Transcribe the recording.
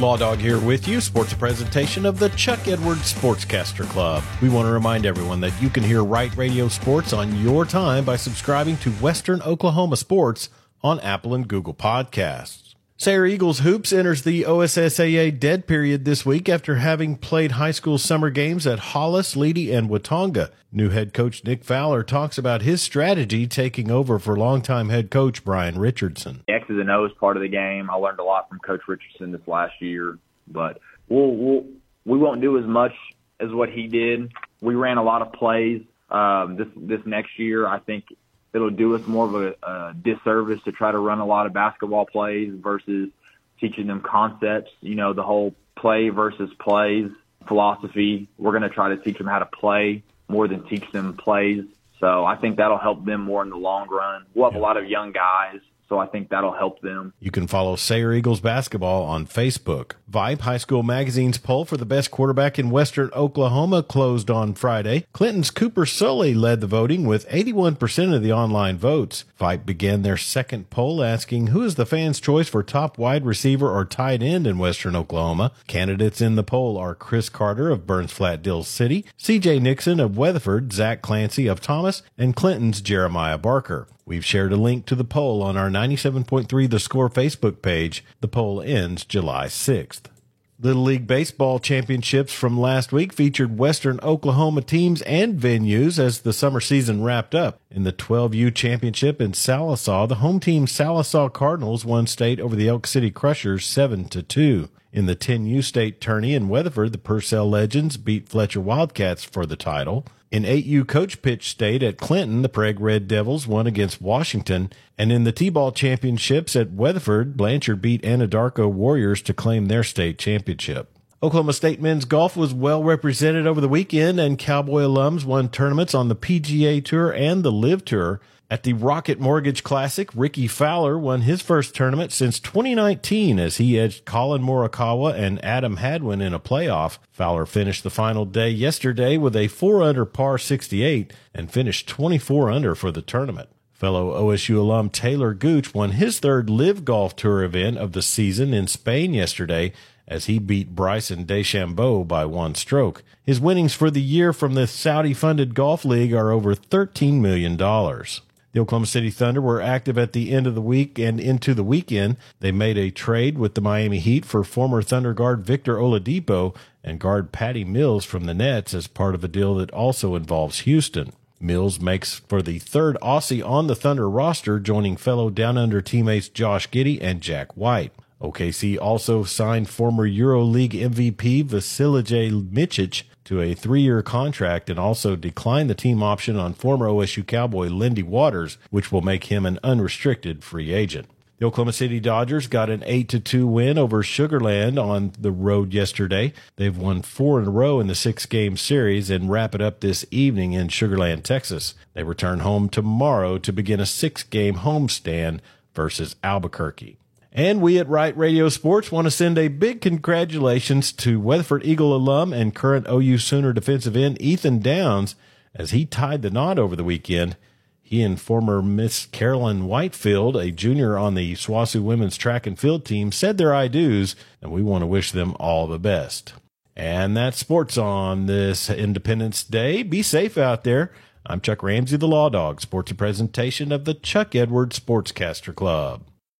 Law Dog here with you. Sports presentation of the Chuck Edwards Sportscaster Club. We want to remind everyone that you can hear Right Radio Sports on your time by subscribing to Western Oklahoma Sports on Apple and Google Podcasts. Sayre Eagles Hoops enters the OSSAA dead period this week after having played high school summer games at Hollis, Leedey, and Watonga. New head coach Nick Fowler talks about his strategy taking over for longtime head coach Brian Richardson. X's and O's part of the game. I learned a lot from Coach Richardson this last year, but we'll, we'll we won't do as much as what he did. We ran a lot of plays um, this this next year. I think it'll do us more of a, a disservice to try to run a lot of basketball plays versus teaching them concepts. You know, the whole play versus plays philosophy. We're going to try to teach them how to play more than teach them plays. So I think that'll help them more in the long run. We'll have yeah. a lot of young guys so I think that'll help them. You can follow Sayre Eagles basketball on Facebook. Vibe High School Magazine's poll for the best quarterback in Western Oklahoma closed on Friday. Clinton's Cooper Sully led the voting with 81% of the online votes. Vibe began their second poll asking who is the fans' choice for top wide receiver or tight end in Western Oklahoma. Candidates in the poll are Chris Carter of Burns Flat Dills City, CJ Nixon of Weatherford, Zach Clancy of Thomas, and Clinton's Jeremiah Barker. We've shared a link to the poll on our 97.3 The Score Facebook page. The poll ends July 6th. Little League Baseball championships from last week featured Western Oklahoma teams and venues as the summer season wrapped up. In the 12U championship in Sallisaw, the home team Sallisaw Cardinals won state over the Elk City Crushers 7 to 2. In the 10U state tourney in Weatherford, the Purcell Legends beat Fletcher Wildcats for the title. In 8U coach pitch state at Clinton, the Prague Red Devils won against Washington. And in the T-ball championships at Weatherford, Blanchard beat Anadarko Warriors to claim their state championship. Oklahoma State men's golf was well represented over the weekend, and Cowboy alums won tournaments on the PGA Tour and the LIV Tour. At the Rocket Mortgage Classic, Rickie Fowler won his first tournament since 2019 as he edged Collin Morikawa and Adam Hadwin in a playoff. Fowler finished the final day yesterday with a 4 under par 68 and finished 24 under for the tournament. Fellow OSU alum Taylor Gooch won his third LIV Golf Tour event of the season in Spain yesterday as he beat Bryson DeChambeau by one stroke. His winnings for the year from the Saudi funded golf league are over $13 million. The Oklahoma City Thunder were active at the end of the week and into the weekend. They made a trade with the Miami Heat for former Thunder guard Victor Oladipo and guard Patty Mills from the Nets as part of a deal that also involves Houston. Mills makes for the third Aussie on the Thunder roster, joining fellow Down Under teammates Josh Giddey and Jack White. OKC also signed former EuroLeague MVP Vasilije Micic to a three year contract and also declined the team option on former OSU Cowboy Lindy Waters, which will make him an unrestricted free agent. The Oklahoma City Dodgers got an 8 to 2 win over Sugarland on the road yesterday. They've won four in a row in the six game series and wrap it up this evening in Sugarland, Texas. They return home tomorrow to begin a six game homestand versus Albuquerque. And we at Right Radio Sports want to send a big congratulations to Weatherford Eagle alum and current OU Sooner defensive end Ethan Downs as he tied the knot over the weekend. He and former Miss Carolyn Whitefield, a junior on the SWOSU women's track and field team, said their I do's, and we want to wish them all the best. And that's sports on this Independence Day. Be safe out there. I'm Chuck Ramsey, the Law Dog, sports presentation of the Chuck Edwards Sportscaster Club.